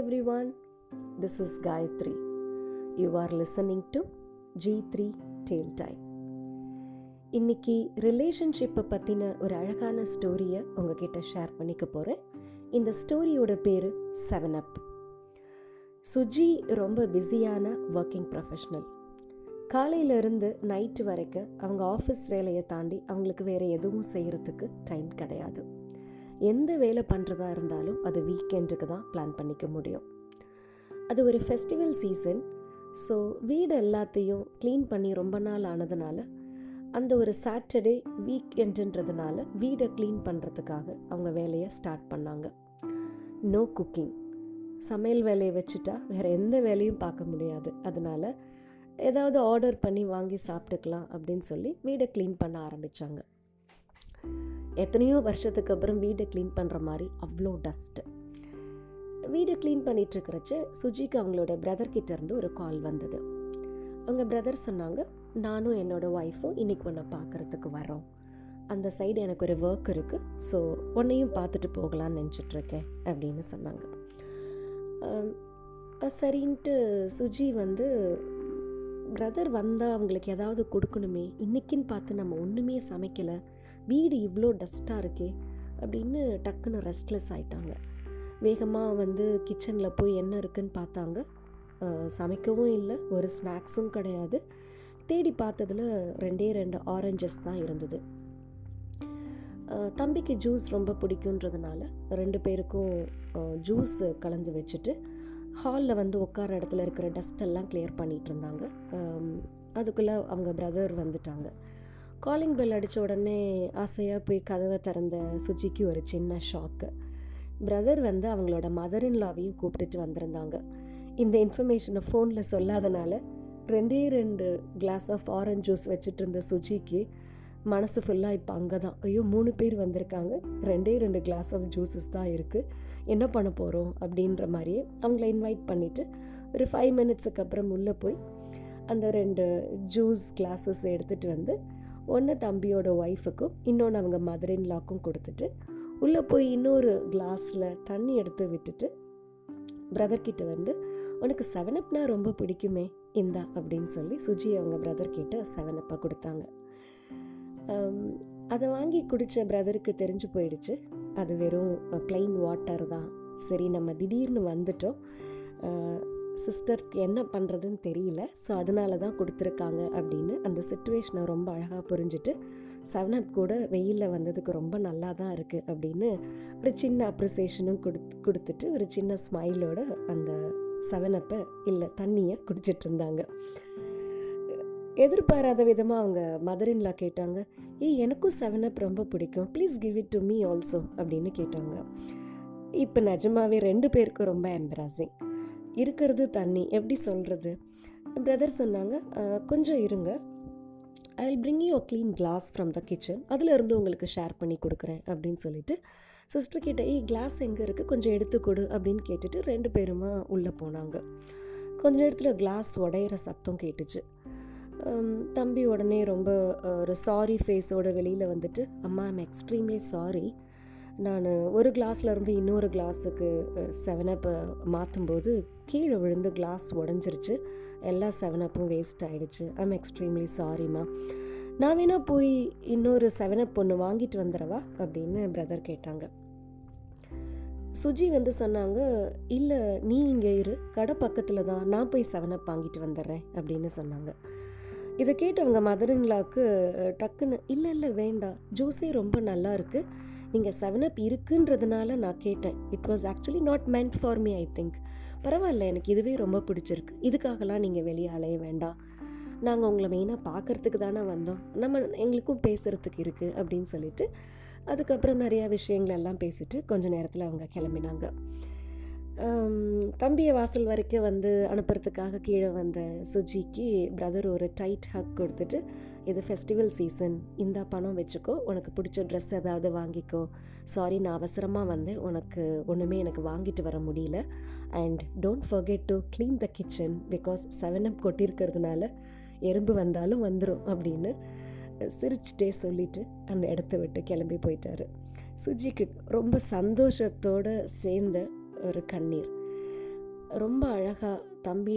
everyone. This is Gayatri. You are listening to G3 Tale Time. இன்னைக்கு ரிலேஷன்ஷிப்பை பற்றின ஒரு அழகான ஸ்டோரியை உங்ககிட்ட ஷேர் பண்ணிக்க போகிறேன் இந்த ஸ்டோரியோட பேர் செவன் அப் சுஜி ரொம்ப பிஸியான ஒர்க்கிங் ப்ரொஃபஷ்னல் காலையிலேருந்து நைட்டு வரைக்கும் அவங்க ஆஃபீஸ் வேலையை தாண்டி அவங்களுக்கு வேறு எதுவும் செய்கிறதுக்கு டைம் கிடையாது எந்த வேலை பண்ணுறதா இருந்தாலும் அது வீக்கெண்டுக்கு தான் பிளான் பண்ணிக்க முடியும். அது ஒரு ஃபெஸ்டிவல் சீசன் ஸோ வீடு எல்லாத்தையும் க்ளீன் பண்ணி ரொம்ப நாள் ஆனதுனால அந்த ஒரு சாட்டர்டே வீக்கெண்டுன்றதுனால வீடை க்ளீன் பண்ணுறதுக்காக அவங்க வேலையை ஸ்டார்ட் பண்ணாங்க. நோ குக்கிங் சமையல் வேலையை வச்சுட்டா வேறு எந்த வேலையும் பார்க்க முடியாது. அதனால் ஏதாவது ஆர்டர் பண்ணி வாங்கி சாப்பிட்டுக்கலாம் அப்படின்னு சொல்லி வீடை க்ளீன் பண்ண ஆரம்பித்தாங்க எத்தனையோ வருஷத்துக்கு அப்புறம் வீடை க்ளீன் பண்ணுற மாதிரி அவ்வளோ டஸ்ட்டு வீடை க்ளீன் பண்ணிகிட்ருக்கிறச்சு சுஜிக்கு அவங்களோட பிரதர்கிட்ட இருந்து ஒரு கால் வந்தது. அவங்க பிரதர் சொன்னாங்க நானும் என்னோடய ஒய்ஃபும் இன்றைக்கி ஒன்றை பார்க்குறதுக்கு வரோம் அந்த சைடு எனக்கு ஒரு ஒர்க் இருக்குது ஸோ உன்னையும் பார்த்துட்டு போகலான்னு நினச்சிட்ருக்கேன் அப்படின்னு சொன்னாங்க. சரின்ட்டு சுஜி வந்து பிரதர் வந்தால் அவங்களுக்கு ஏதாவது கொடுக்கணுமே இன்றைக்கின்னு பார்த்து நம்ம ஒன்றுமே சமைக்கலை வீடு இவ்வளோ டஸ்ட்டாக இருக்கே அப்படின்னு டக்குன்னு ரெஸ்ட்லெஸ் ஆயிட்டாங்க. வேகமாக வந்து கிச்சனில் போய் என்ன இருக்குன்னு பார்த்தாங்க. சமைக்கவும் இல்லை ஒரு ஸ்நாக்ஸும் கிடையாது. தேடி பார்த்ததில் ரெண்டே ரெண்டு ஆரஞ்சஸ் தான் இருந்தது. தம்பிக்கு ஜூஸ் ரொம்ப பிடிக்குன்றதுனால ரெண்டு பேருக்கும் ஜூஸ் கலந்து வச்சுட்டு ஹாலில் வந்து உட்கார இடத்துல இருக்கிற டஸ்டெல்லாம் கிளியர் பண்ணிகிட்டு இருந்தாங்க. அதுக்குள்ளே அவங்க பிரதர் வந்துட்டாங்க. காலிங் பெல் அடித்த உடனே ஆசையாக போய் கதவை திறந்த சுஜிக்கு ஒரு சின்ன ஷாக்கு பிரதர் வந்து அவங்களோட மதர் இன்லாவையும் கூப்பிட்டுட்டு வந்திருந்தாங்க. இந்த இன்ஃபர்மேஷனை ஃபோனில் சொல்லாதனால ரெண்டே ரெண்டு கிளாஸ் ஆஃப் ஆரஞ்ச் ஜூஸ் வச்சுட்டு இருந்த சுஜிக்கு மனசு ஃபுல்லாக இப்போ அங்கே தான் ஐயோ மூணு பேர் வந்திருக்காங்க. ரெண்டே ரெண்டு கிளாஸ் ஆஃப் ஜூஸஸ் தான் இருக்குது என்ன பண்ண போகிறோம் அப்படின்ற மாதிரியே அவங்கள இன்வைட் பண்ணிவிட்டு ஒரு ஃபைவ் மினிட்ஸுக்கு அப்புறம் உள்ளே போய் அந்த ரெண்டு ஜூஸ் கிளாஸஸ் எடுத்துகிட்டு வந்து ஒன்று தம்பியோட ஒய்ஃபுக்கும் இன்னொன்று அவங்க மதர் லாக்கும் கொடுத்துட்டு உள்ளே போய் இன்னொரு கிளாஸில் தண்ணி எடுத்து விட்டுட்டு பிரதர்கிட்ட வந்து உனக்கு செவனப்னா ரொம்ப பிடிக்குமே இந்தா அப்படின்னு சொல்லி சுஜி அவங்க பிரதர்கிட்ட செவனப்பாக கொடுத்தாங்க. அதை வாங்கி குடித்த பிரதருக்கு தெரிஞ்சு போயிடுச்சு. அது வெறும் ப்ளைன் வாட்டர் தான். சரி நம்ம திடீர்னு வந்துட்டோம். சிஸ்டருக்கு என்ன பண்ணுறதுன்னு தெரியல. ஸோ அதனால தான் கொடுத்துருக்காங்க அப்படின்னு அந்த சுச்சுவேஷனை ரொம்ப அழகாக புரிஞ்சுட்டு செவனப் கூட வெயிலில் வந்ததுக்கு ரொம்ப நல்லா தான் இருக்குது அப்படின்னு ஒரு சின்ன அப்ரிசியேஷனும் கொடுத்து கொடுத்துட்டு ஒரு சின்ன ஸ்மைலோட அந்த செவனப்பை இல்லை தண்ணியை குடிச்சிட்டு இருந்தாங்க. எதிர்பாராத விதமாக அவங்க மதரின்லா கேட்டாங்க ஏய் எனக்கும் செவன் அப் ரொம்ப பிடிக்கும். Please give it to me also அப்படின்னு கேட்டாங்க. இப்போ நிஜமாவே ரெண்டு பேருக்கும் ரொம்ப எம்ப்ராசிங் இருக்கிறது தண்ணி. எப்படி சொல்கிறது பிரதர் சொன்னாங்க கொஞ்சம் இருங்க. I will bring you a clean glass from the kitchen அதில் இருந்து உங்களுக்கு ஷேர் பண்ணி கொடுக்குறேன் அப்படின்னு சொல்லிட்டு சிஸ்டர் கிட்ட கிளாஸ் எங்கே இருக்குது கொஞ்சம் எடுத்து கொடு அப்படின்னு கேட்டுட்டு ரெண்டு பேருமா உள்ளே போனாங்க. கொஞ்ச நேரத்தில் கிளாஸ் உடையிற சத்தம் கேட்டுச்சு. தம்பி உடனே ரொம்ப ஒரு சாரி ஃபேஸோட வெளியில் வந்துட்டு அம்மா ஐம் எக்ஸ்ட்ரீம்லி சாரி நான் ஒரு கிளாஸ்லேருந்து இன்னொரு கிளாஸுக்கு செவனப்பை மாற்றும்போது கீழே விழுந்து கிளாஸ் உடஞ்சிருச்சு. எல்லா செவனப்பும் வேஸ்ட் ஆகிடுச்சு ஐம் எக்ஸ்ட்ரீம்லி சாரிம்மா நான் வேணால் போய் இன்னொரு செவனப் ஒன்று வாங்கிட்டு வந்துடவா? அப்படின்னு பிரதர் கேட்டாங்க. சுஜி வந்து சொன்னாங்க இல்லை நீ இங்கே இரு. கடை பக்கத்தில் தான் நான் போய் செவனப் வாங்கிட்டு வந்துடுறேன். அப்படின்னு சொன்னாங்க. இதை கேட்டவங்க மதரின்லாவுக்கு டக்குன்னு இல்லை இல்லை வேண்டாம். ஜூஸே ரொம்ப நல்லா இருக்குது நீங்கள் செவன் அப் இருக்குன்றதுனால நான் கேட்டேன். It was actually not meant for me I think பரவாயில்ல எனக்கு இதுவே ரொம்ப பிடிச்சிருக்கு. இதுக்காகலாம் நீங்கள் வெளியே அலைய வேண்டாம். நாங்கள் உங்களை மெயினாக பார்க்குறதுக்கு தானே வந்தோம். நம்ம எங்களுக்கும் பேசுகிறதுக்கு இருக்குது அப்படின்னு சொல்லிட்டு அதுக்கப்புறம் நிறையா விஷயங்கள் எல்லாம் பேசிட்டு கொஞ்சம் நேரத்தில் அவங்க கிளம்பினாங்க. தம்பியை வாசல் வரைக்கும் வந்து அனுப்புறதுக்காக கீழே வந்த சுஜிக்கு பிரதர் ஒரு டைட் ஹக் கொடுத்துட்டு இது ஃபெஸ்டிவல் சீசன் இந்த பணம் வச்சுக்கோ. உனக்கு பிடிச்ச ட்ரெஸ் ஏதாவது வாங்கிக்கோ. சாரி நான் அவசரமாக வந்தேன். உனக்கு ஒன்றுமே எனக்கு வாங்கிட்டு வர முடியல. And don't forget to clean the kitchen because seven up கொட்டியிருக்கிறதுனால எறும்பு வந்தாலும் வந்துடும் அப்படின்னு சிரிச்சுட்டே சொல்லிட்டு அந்த இடத்த விட்டு கிளம்பி போயிட்டாரு. சுஜிக்கு ரொம்ப சந்தோஷத்தோடு சேர்ந்து ஒரு கண்ணீர். ரொம்ப அழகாக தம்பி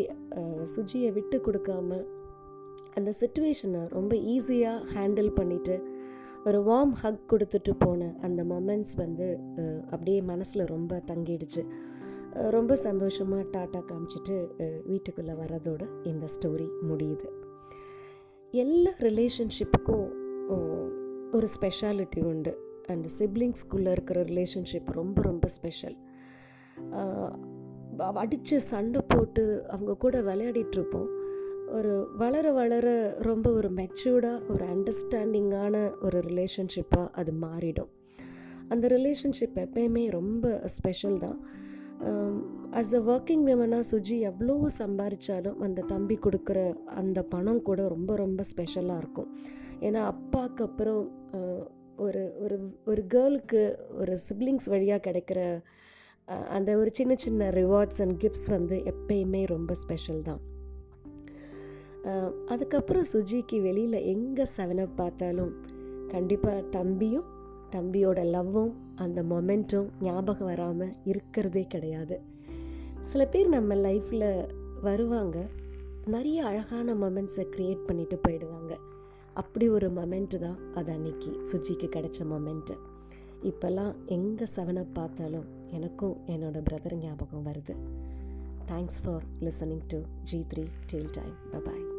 சுஜியை விட்டு கொடுக்காம அந்த சுச்சுவேஷனை ரொம்ப ஈஸியாக ஹேண்டில் பண்ணிவிட்டு ஒரு வார்ம் ஹக் கொடுத்துட்டு போன அந்த மொமெண்ட்ஸ் வந்து அப்படியே மனசில் ரொம்ப தங்கிடுச்சு. ரொம்ப சந்தோஷமாக டாட்டா காமிச்சிட்டு வீட்டுக்குள்ளே வரதோட இந்த ஸ்டோரி முடியுது. எல்லா ரிலேஷன்ஷிப்புக்கும் ஒரு ஸ்பெஷாலிட்டி உண்டு. அண்ட் சிப்ளிங்ஸ்குள்ளே இருக்கிற ரிலேஷன்ஷிப் ரொம்ப ரொம்ப ஸ்பெஷல் அடித்து சண்டை போட்டு அவங்க கூட விளையாடிட்டு இருப்போம் ஒரு வளர வளர ரொம்ப ஒரு மெச்சூர்டாக ஒரு அண்டர்ஸ்டாண்டிங்கான ஒரு ரிலேஷன்ஷிப்பாக அது மாறிடும். அந்த ரிலேஷன்ஷிப் எப்பயுமே ரொம்ப ஸ்பெஷல் தான். ஆஸ் அ ஒர்க்கிங் விமனாக சுஜி எவ்வளோ சம்பாதிச்சாலும் அந்த தம்பி கொடுக்குற அந்த பணம் கூட ரொம்ப ரொம்ப ஸ்பெஷலாக இருக்கும். ஏன்னா அப்பாவுக்கு அப்புறம் ஒரு ஒரு ஒரு கேர்ளுக்கு ஒரு சிப்ளிங்ஸ் வழியாக கிடைக்கிற அந்த ஒரு சின்ன சின்ன ரிவார்ட்ஸ் அண்ட் கிஃப்ட்ஸ் வந்து எப்பயுமே ரொம்ப ஸ்பெஷல் தான். அதுக்கப்புறம் சுஜிக்கு வெளியில் எங்கே செவனப் பார்த்தாலும் கண்டிப்பாக தம்பியும் தம்பியோட லவ்வும் அந்த மொமெண்ட்டும் ஞாபகம் வராமல் இருக்கிறதே கிடையாது. சில பேர் நம்ம லைஃப்பில் வருவாங்க நிறைய அழகான மொமெண்ட்ஸை க்ரியேட் பண்ணிட்டு போயிடுவாங்க. அப்படி ஒரு மொமெண்ட்டு தான் அது அன்னைக்கு சுஜிக்கு கிடைச்ச மொமெண்ட்டு இப்போல்லாம் எங்கே செவனை பார்த்தாலும் எனக்கும் என்னோடய பிரதர் ஞாபகம் வருது. Thanks for listening to G three tale time bye bye